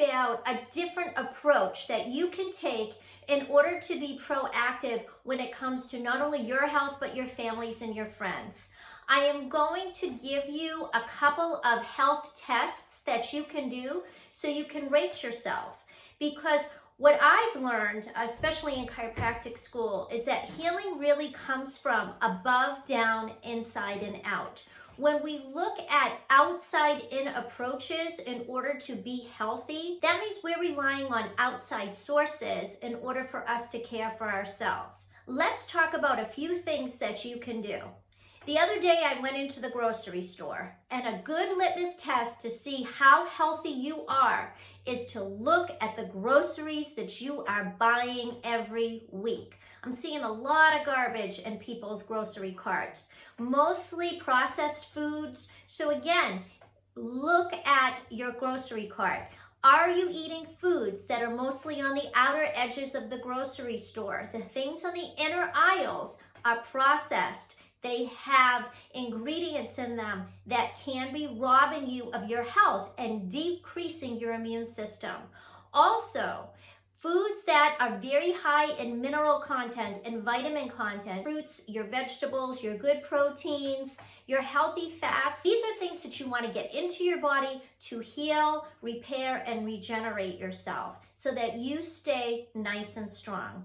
about a different approach that you can take in order to be proactive when it comes to not only your health, but your families and your friends. I am going to give you a couple of health tests that you can do so you can rate yourself. Because what I've learned, especially in chiropractic school, is that healing really comes from above, down, inside, and out. When we look at outside in approaches in order to be healthy, that means we're relying on outside sources in order for us to care for ourselves. Let's talk about a few things that you can do. The other day I went into the grocery store and a good litmus test to see how healthy you are is to look at the groceries that you are buying every week. I'm seeing a lot of garbage in people's grocery carts, mostly processed foods. So again, look at your grocery cart. Are you eating foods that are mostly on the outer edges of the grocery store? The things on the inner aisles are processed. They have ingredients in them that can be robbing you of your health and decreasing your immune system. Also, Foods that are very high in mineral content and vitamin content, fruits, your vegetables, your good proteins, your healthy fats. These are things that you want to get into your body to heal, repair, and regenerate yourself so that you stay nice and strong.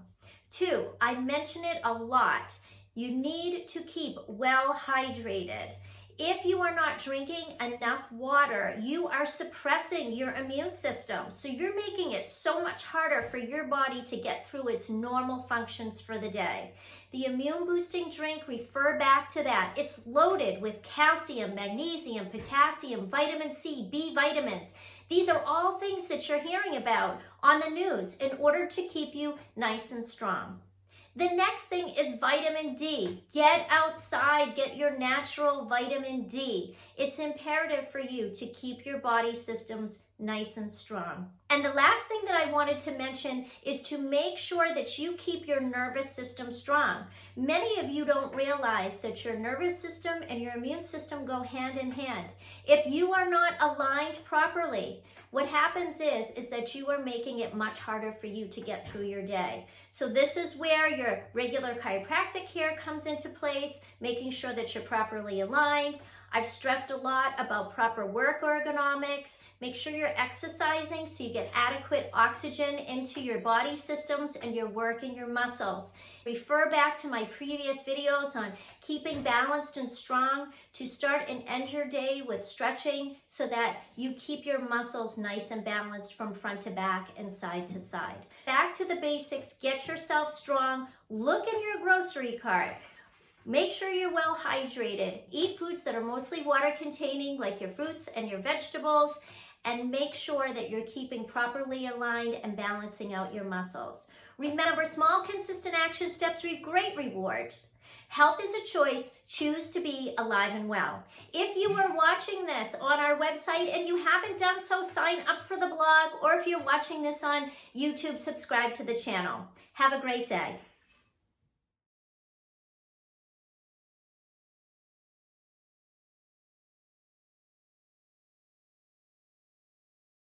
Two, I mention it a lot. You need to keep well hydrated. If you are not drinking enough water, you are suppressing your immune system. So you're making it so much harder for your body to get through its normal functions for the day. The immune boosting drink, refer back to that. It's loaded with calcium, magnesium, potassium, vitamin C, B vitamins. These are all things that you're hearing about on the news in order to keep you nice and strong. The next thing is vitamin D. Get outside, get your natural vitamin D. It's imperative for you to keep your body systems nice and strong. And the last thing that I wanted to mention is to make sure that you keep your nervous system strong. Many of you don't realize that your nervous system and your immune system go hand in hand. If you are not aligned properly, what happens is, is that you are making it much harder for you to get through your day. So this is where your regular chiropractic care comes into place, making sure that you're properly aligned. I've stressed a lot about proper work ergonomics. Make sure you're exercising so you get adequate oxygen into your body systems and your work and your muscles. Refer back to my previous videos on keeping balanced and strong to start and end your day with stretching so that you keep your muscles nice and balanced from front to back and side to side. Back to the basics, get yourself strong, look in your grocery cart. Make sure you're well hydrated. Eat foods that are mostly water containing like your fruits and your vegetables and make sure that you're keeping properly aligned and balancing out your muscles. Remember, small consistent action steps reap great rewards. Health is a choice. Choose to be alive and well. If you are watching this on our website and you haven't done so, sign up for the blog. Or if you're watching this on YouTube, subscribe to the channel. Have a great day.